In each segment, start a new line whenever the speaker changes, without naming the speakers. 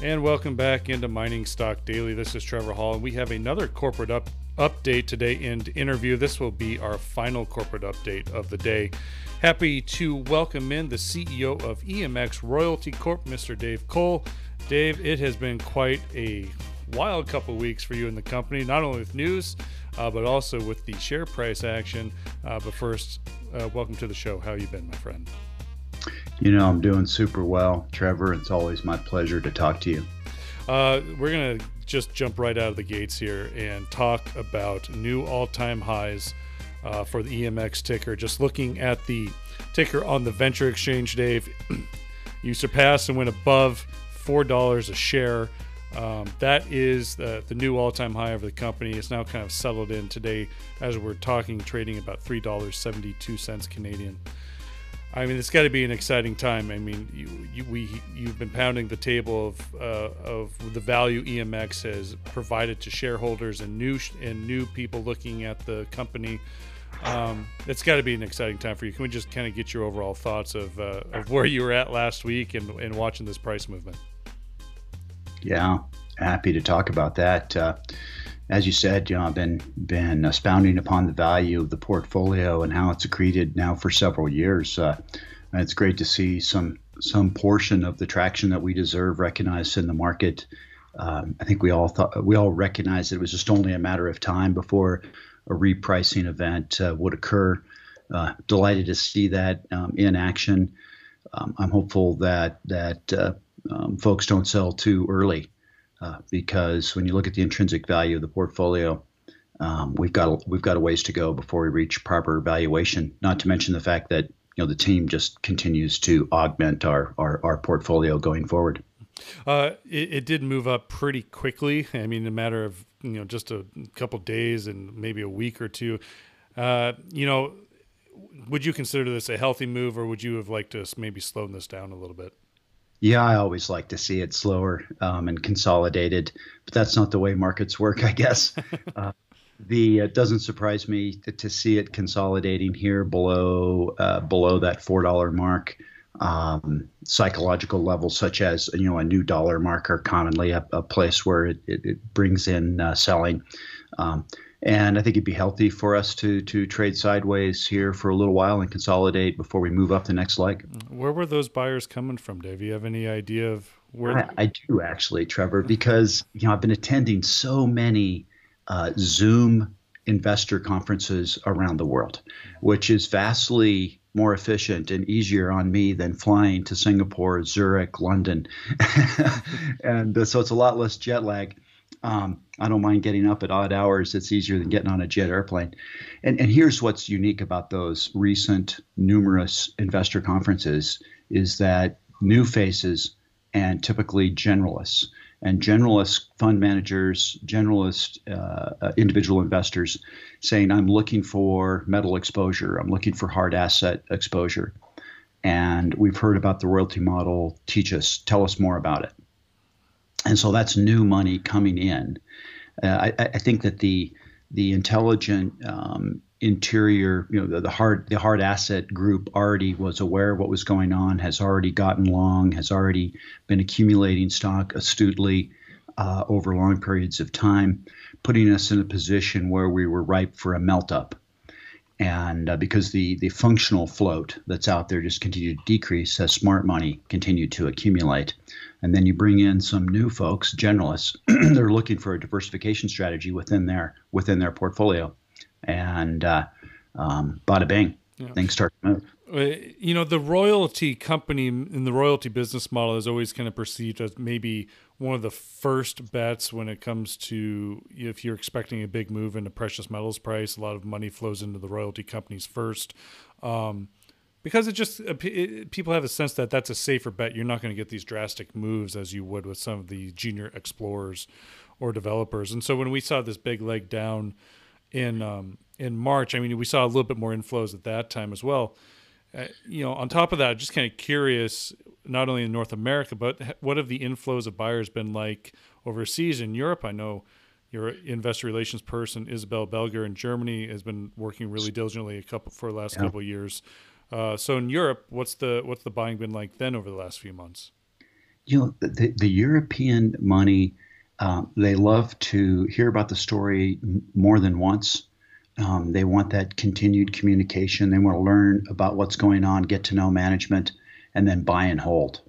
And welcome back into Mining Stock Daily. This is Trevor Hall, and we have another corporate up, update today and interview. This will be our final corporate update of the day. Happy to welcome in the CEO of EMX Royalty Corp, Mr. Dave Cole. Dave, it has been quite a wild couple weeks for you in the company, not only with news, uh, but also with the share price action. Uh, but first, uh, welcome to the show. How you been, my friend?
You know, I'm doing super well, Trevor. It's always my pleasure to talk to you.
Uh, we're going to just jump right out of the gates here and talk about new all time highs uh, for the EMX ticker. Just looking at the ticker on the Venture Exchange, Dave, you surpassed and went above $4 a share. Um, that is the, the new all time high of the company. It's now kind of settled in today as we're talking, trading about $3.72 Canadian. I mean, it's got to be an exciting time. I mean, you, you, we you've been pounding the table of uh, of the value EMX has provided to shareholders and new and new people looking at the company. Um, it's got to be an exciting time for you. Can we just kind of get your overall thoughts of uh, of where you were at last week and, and watching this price movement?
Yeah, happy to talk about that. Uh, as you said, you know, I've been been expounding upon the value of the portfolio and how it's accreted now for several years. Uh, it's great to see some some portion of the traction that we deserve recognized in the market. Um, I think we all thought we all recognized that it was just only a matter of time before a repricing event uh, would occur. Uh, delighted to see that um, in action. Um, I'm hopeful that that uh, um, folks don't sell too early uh, because when you look at the intrinsic value of the portfolio, um, we've got a, we've got a ways to go before we reach proper valuation. Not to mention the fact that you know the team just continues to augment our our, our portfolio going forward.
Uh, it, it, did move up pretty quickly. I mean, in a matter of you know just a couple days and maybe a week or two. Uh, you know, would you consider this a healthy move, or would you have liked to maybe slow this down a little bit?
Yeah, I always like to see it slower um, and consolidated, but that's not the way markets work, I guess. uh, the it doesn't surprise me to, to, see it consolidating here below uh, below that four dollar mark. Um, psychological levels such as you know a new dollar mark are commonly a, a place where it, it, it brings in uh, selling. Um, and I think it'd be healthy for us to to trade sideways here for a little while and consolidate before we move up the next leg.
Where were those buyers coming from, Dave? Do you have any idea of where?
I, I do actually, Trevor, because you know I've been attending so many uh, Zoom investor conferences around the world, which is vastly more efficient and easier on me than flying to Singapore, Zurich, London, and uh, so it's a lot less jet lag. Um, I don't mind getting up at odd hours. It's easier than getting on a jet airplane. And, and here's what's unique about those recent numerous investor conferences is that new faces and typically generalists and generalist fund managers, generalist uh, uh, individual investors saying, I'm looking for metal exposure, I'm looking for hard asset exposure. And we've heard about the royalty model. Teach us, tell us more about it and so that's new money coming in. Uh, I, I, think that the the intelligent um, interior, you know, the, the, hard the hard asset group already was aware of what was going on, has already gotten long, has already been accumulating stock astutely uh, over long periods of time, putting us in a position where we were ripe for a melt up. And uh, because the the functional float that's out there just continued to decrease as smart money continued to accumulate and then you bring in some new folks, generalists. they're looking for a diversification strategy within their within their portfolio, and uh, um, bada bing, yeah. things start to move.
Uh, you know, the royalty company in the royalty business model is always kind of perceived as maybe one of the first bets when it comes to if you're expecting a big move in the precious metals price. A lot of money flows into the royalty companies first. Um, because it just it, people have a sense that that's a safer bet. You're not going to get these drastic moves as you would with some of the junior explorers or developers. And so when we saw this big leg down in um, in March, I mean, we saw a little bit more inflows at that time as well. Uh, you know, on top of that, just kind of curious, not only in North America, but what have the inflows of buyers been like overseas in Europe? I know your investor relations person Isabel Belger in Germany has been working really diligently a couple for the last yeah. couple of years uh, so in Europe, what's the what's the buying been like then over the last few months?
you know, the, the European money, um, they love to hear about the story more than once. Um, they want that continued communication. They want to learn about what's going on, get to know management, and then buy and hold.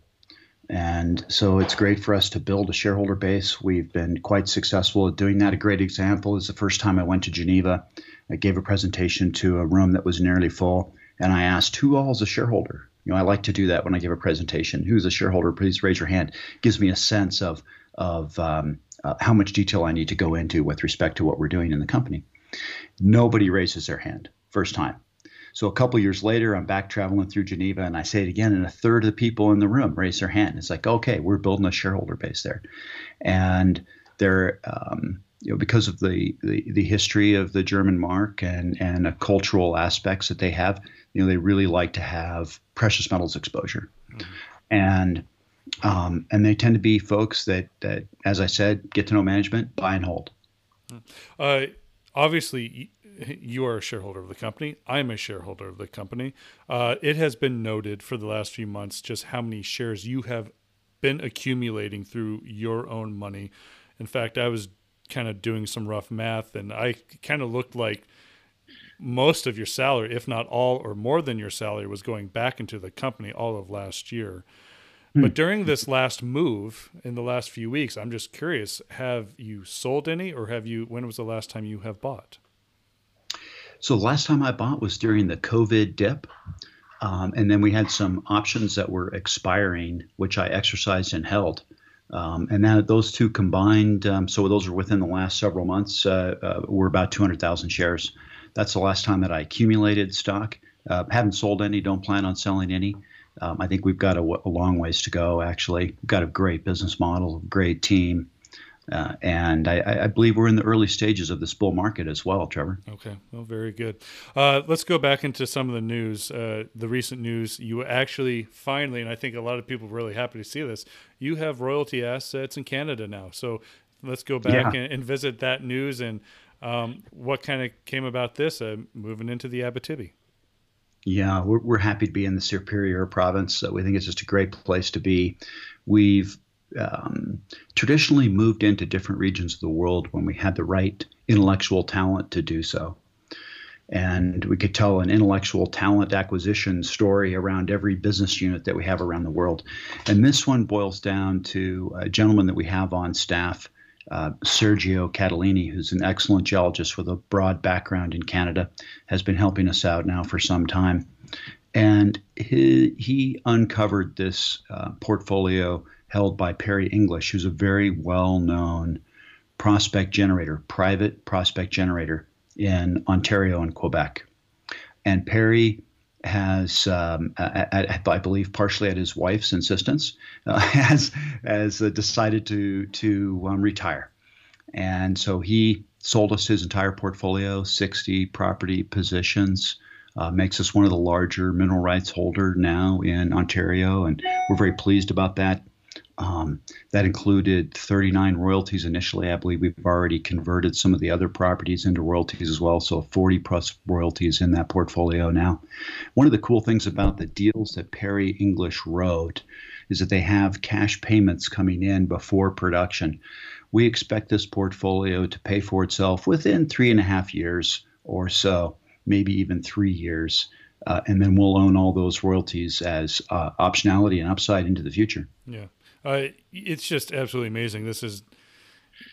And so it's great for us to build a shareholder base. We've been quite successful at doing that. A great example is the first time I went to Geneva. I gave a presentation to a room that was nearly full, and I asked who all is a shareholder. You know, I like to do that when I give a presentation. Who's a shareholder? Please raise your hand. It gives me a sense of of um, uh, how much detail I need to go into with respect to what we're doing in the company. Nobody raises their hand first time. So a couple years later, I'm back traveling through Geneva, and I say it again, and a third of the people in the room raise their hand. It's like, okay, we're building a shareholder base there, and they're um, you know because of the, the the history of the German mark and and the cultural aspects that they have, you know, they really like to have precious metals exposure, mm-hmm. and um, and they tend to be folks that that, as I said, get to know management, buy and hold.
Uh, obviously you are a shareholder of the company. I'm a shareholder of the company. Uh, it has been noted for the last few months just how many shares you have been accumulating through your own money. In fact, I was kind of doing some rough math, and I kind of looked like most of your salary, if not all or more than your salary, was going back into the company all of last year. Hmm. But during this last move in the last few weeks, I'm just curious: have you sold any, or have you? When was the last time you have bought?
So the last time I bought was during the COVID dip. Um, and then we had some options that were expiring, which I exercised and held. Um, and that those two combined, um, so those are within the last several months, uh, uh, were about 200,000 shares. That's the last time that I accumulated stock. Uh, haven't sold any, don't plan on selling any. Um, I think we've got a, a, long ways to go, actually. We've got a great business model, great team. Uh, and I, I, believe we're in the early stages of this bull market as well, Trevor.
Okay, well, very good. Uh, let's go back into some of the news, uh, the recent news. You actually finally, and I think a lot of people are really happy to see this, you have royalty assets in Canada now. So let's go back yeah. and, and, visit that news and um, what kind of came about this uh, moving into the Abitibi.
Yeah, we're, we're happy to be in the Superior province. we think it's just a great place to be. We've um, traditionally moved into different regions of the world when we had the right intellectual talent to do so. And we could tell an intellectual talent acquisition story around every business unit that we have around the world. And this one boils down to a gentleman that we have on staff, uh, Sergio Catalini, who's an excellent geologist with a broad background in Canada, has been helping us out now for some time. And he, he uncovered this uh, portfolio held by Perry English, who's a very well known prospect generator, private prospect generator in Ontario and Quebec. And Perry has, um, at, I believe, partially at his wife's insistence, uh, has has decided to to um, retire, and so he sold us his entire portfolio, 60 property positions. Uh, makes us one of the larger mineral rights holder now in Ontario, and we're very pleased about that. Um, that included 39 royalties initially. I believe we've already converted some of the other properties into royalties as well. So 40 plus royalties in that portfolio now. One of the cool things about the deals that Perry English wrote is that they have cash payments coming in before production. We expect this portfolio to pay for itself within three and a half years or so, maybe even three years. Uh, and then we'll own all those royalties as uh, optionality and upside into the future.
Yeah. Uh, it's just absolutely amazing. This is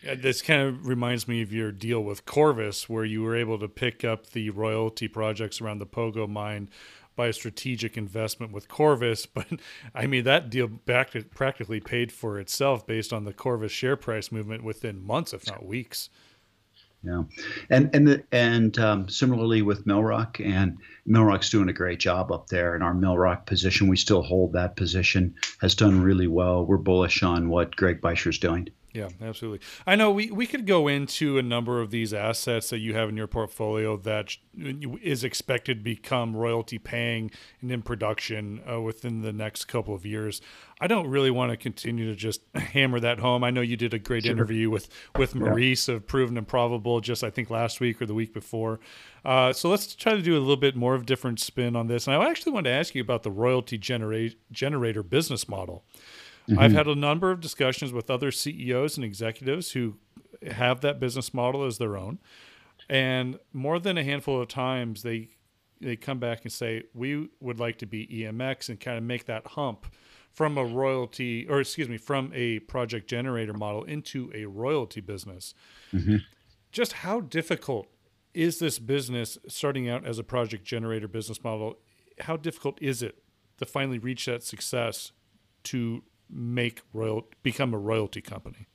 uh, this kind of reminds me of your deal with Corvus, where you were able to pick up the royalty projects around the Pogo mine by a strategic investment with Corvus. But I mean, that deal back practically paid for itself based on the Corvus share price movement within months, if not weeks.
Yeah, and and the, and um, similarly with Millrock, and Millrock's doing a great job up there. And our Millrock position, we still hold that position, has done really well. We're bullish on what Greg Beischer's doing.
Yeah, absolutely. I know we, we could go into a number of these assets that you have in your portfolio that is expected to become royalty paying and in production uh, within the next couple of years. I don't really want to continue to just hammer that home. I know you did a great sure. interview with with Maurice yeah. of Proven and Probable just I think last week or the week before. Uh, so let's try to do a little bit more of a different spin on this. And I actually want to ask you about the royalty genera- generator business model. Mm-hmm. I've had a number of discussions with other CEOs and executives who have that business model as their own. And more than a handful of times, they they come back and say, "We would like to be EMX and kind of make that hump from a royalty, or excuse me, from a project generator model into a royalty business." Mm-hmm. Just how difficult is this business starting out as a project generator business model? How difficult is it to finally reach that success to make royal become a royalty company?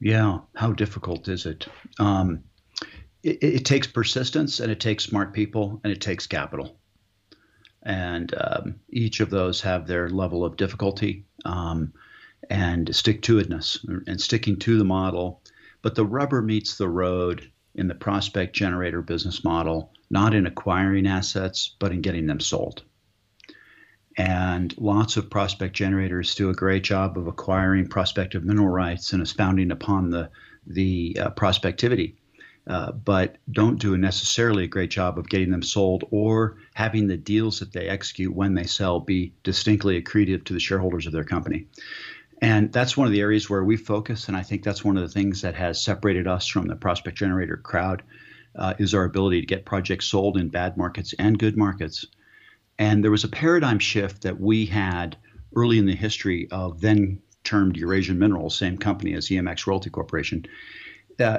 Yeah, how difficult is it? Um, it, it, takes persistence, and it takes smart people, and it takes capital, and um, each of those have their level of difficulty um, and stick to itness and sticking to the model. But the rubber meets the road in the prospect generator business model, not in acquiring assets, but in getting them sold. And lots of prospect generators do a great job of acquiring prospective mineral rights and expounding upon the the uh, prospectivity, uh, but don't do a necessarily a great job of getting them sold or having the deals that they execute when they sell be distinctly accretive to the shareholders of their company. And that's one of the areas where we focus, and I think that's one of the things that has separated us from the prospect generator crowd, uh, is our ability to get projects sold in bad markets and good markets and there was a paradigm shift that we had early in the history of then termed Eurasian Minerals, same company as EMX Royalty Corporation. Uh,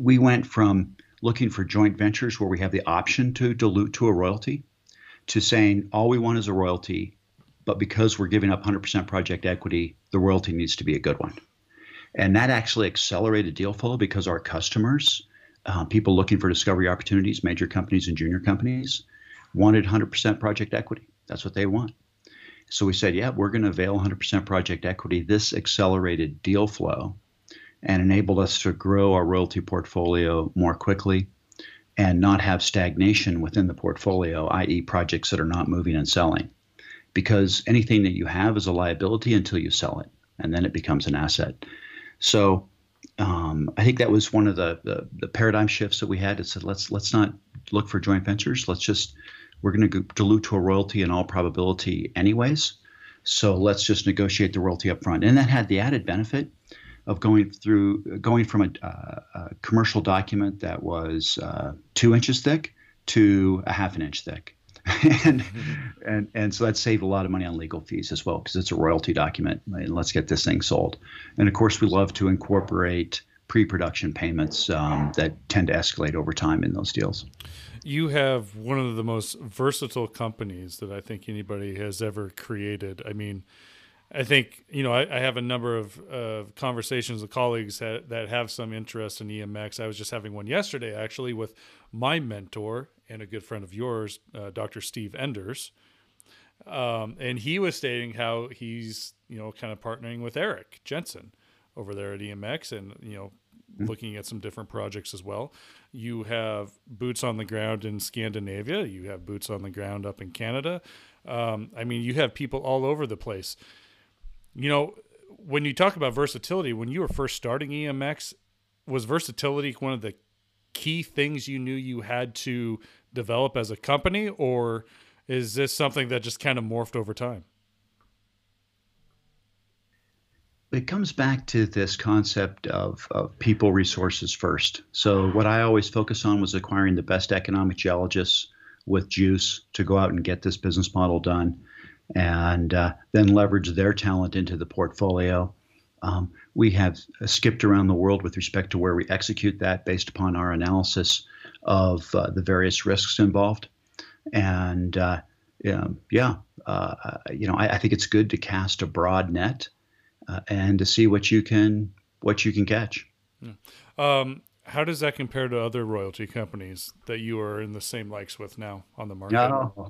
we went from looking for joint ventures where we have the option to dilute to a royalty to saying all we want is a royalty, but because we're giving up 100% project equity, the royalty needs to be a good one. And that actually accelerated deal flow because our customers, uh, people looking for discovery opportunities, major companies and junior companies, wanted 100% project equity. That's what they want. So we said, yeah, we're going to avail 100% project equity. This accelerated deal flow and enabled us to grow our royalty portfolio more quickly and not have stagnation within the portfolio, i.e., projects that are not moving and selling. Because anything that you have is a liability until you sell it, and then it becomes an asset. So um, I think that was one of the, the, the paradigm shifts that we had. It said let's let's not look for joint ventures. Let's just we're going to dilute to a royalty in all probability, anyways. So let's just negotiate the royalty up front. And that had the added benefit of going through, going from a, uh, a commercial document that was uh, two inches thick to a half an inch thick. and, and and so that saved a lot of money on legal fees as well because it's a royalty document and let's get this thing sold and of course we love to incorporate pre-production payments um, that tend to escalate over time in those deals
you have one of the most versatile companies that I think anybody has ever created. I mean, I think you know I, I have a number of uh, conversations with colleagues that, that have some interest in EMX. I was just having one yesterday actually with my mentor and a good friend of yours, uh, Dr. Steve Enders, um, and he was stating how he's you know kind of partnering with Eric Jensen over there at EMX, and you know. Looking at some different projects as well. You have boots on the ground in Scandinavia. You have boots on the ground up in Canada. Um, I mean, you have people all over the place. You know, when you talk about versatility, when you were first starting EMX, was versatility one of the key things you knew you had to develop as a company, or is this something that just kind of morphed over time?
It comes back to this concept of, of people resources first. So, what I always focus on was acquiring the best economic geologists with juice to go out and get this business model done and uh, then leverage their talent into the portfolio. Um, we have skipped around the world with respect to where we execute that based upon our analysis of uh, the various risks involved. And uh, yeah, uh, you know, I, I think it's good to cast a broad net uh, and to see what you can what you can catch.
Yeah. Um, how does that compare to other royalty companies that you are in the same likes with now on the market?
Oh,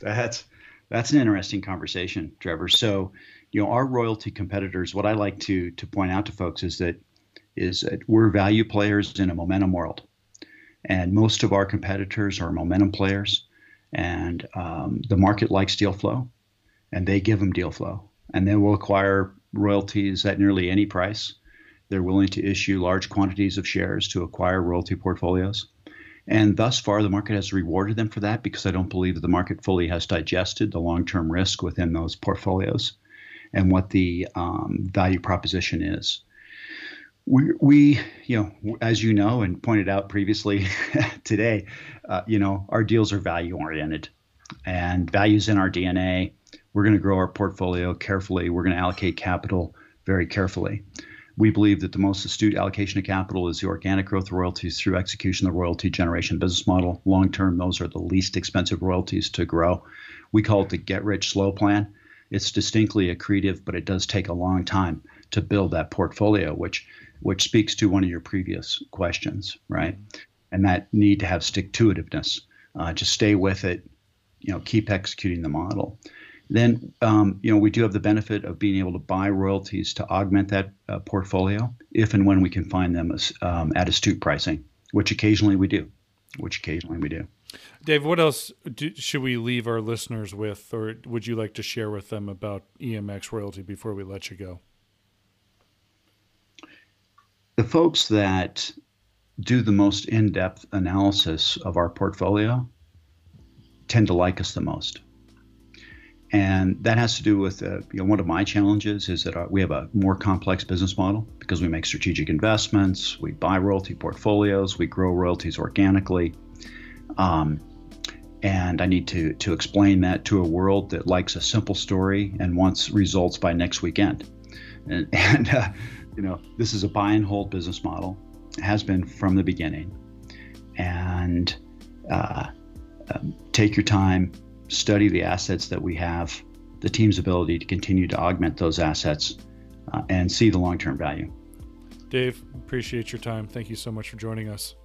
that's that's an interesting conversation, Trevor. So, you know, our royalty competitors. What I like to to point out to folks is that is that we're value players in a momentum world, and most of our competitors are momentum players, and um, the market likes deal flow, and they give them deal flow, and they will acquire royalties at nearly any price. They're willing to issue large quantities of shares to acquire royalty portfolios. And thus far, the market has rewarded them for that because I don't believe that the market fully has digested the long term risk within those portfolios and what the um, value proposition is. We, we, you know, as you know and pointed out previously today, uh, you know, our deals are value oriented and values in our DNA. We're going to grow our portfolio carefully. We're going to allocate capital very carefully. We believe that the most astute allocation of capital is the organic growth royalties through execution of the royalty generation business model. Long term, those are the least expensive royalties to grow. We call it the get rich slow plan. It's distinctly accretive, but it does take a long time to build that portfolio, which which speaks to one of your previous questions, right? And that need to have stick to itiveness, uh, just stay with it, you know, keep executing the model. Then, um, you know, we do have the benefit of being able to buy royalties to augment that uh, portfolio if and when we can find them as, um, at astute pricing, which occasionally we do. Which occasionally we do.
Dave, what else do, should we leave our listeners with, or would you like to share with them about EMX royalty before we let you go?
The folks that do the most in depth analysis of our portfolio tend to like us the most and that has to do with uh, you know one of my challenges is that our, we have a more complex business model because we make strategic investments, we buy royalty portfolios, we grow royalties organically, um, and I need to to explain that to a world that likes a simple story and wants results by next weekend, and, and uh, you know this is a buy and hold business model, has been from the beginning, and uh, um, take your time study the assets that we have, the team's ability to continue to augment those assets, uh, and see the long term value.
Dave, appreciate your time. Thank you so much for joining us.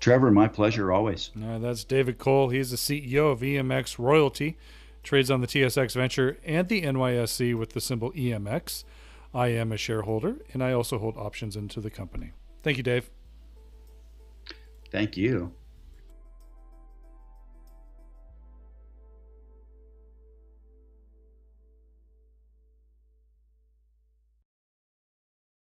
Trevor, my pleasure always.
Uh, that's David Cole. He's the CEO of EMX Royalty, trades on the TSX Venture and the NYSE with the symbol EMX. I am a shareholder, and I also hold options into the company. Thank you, Dave.
Thank you.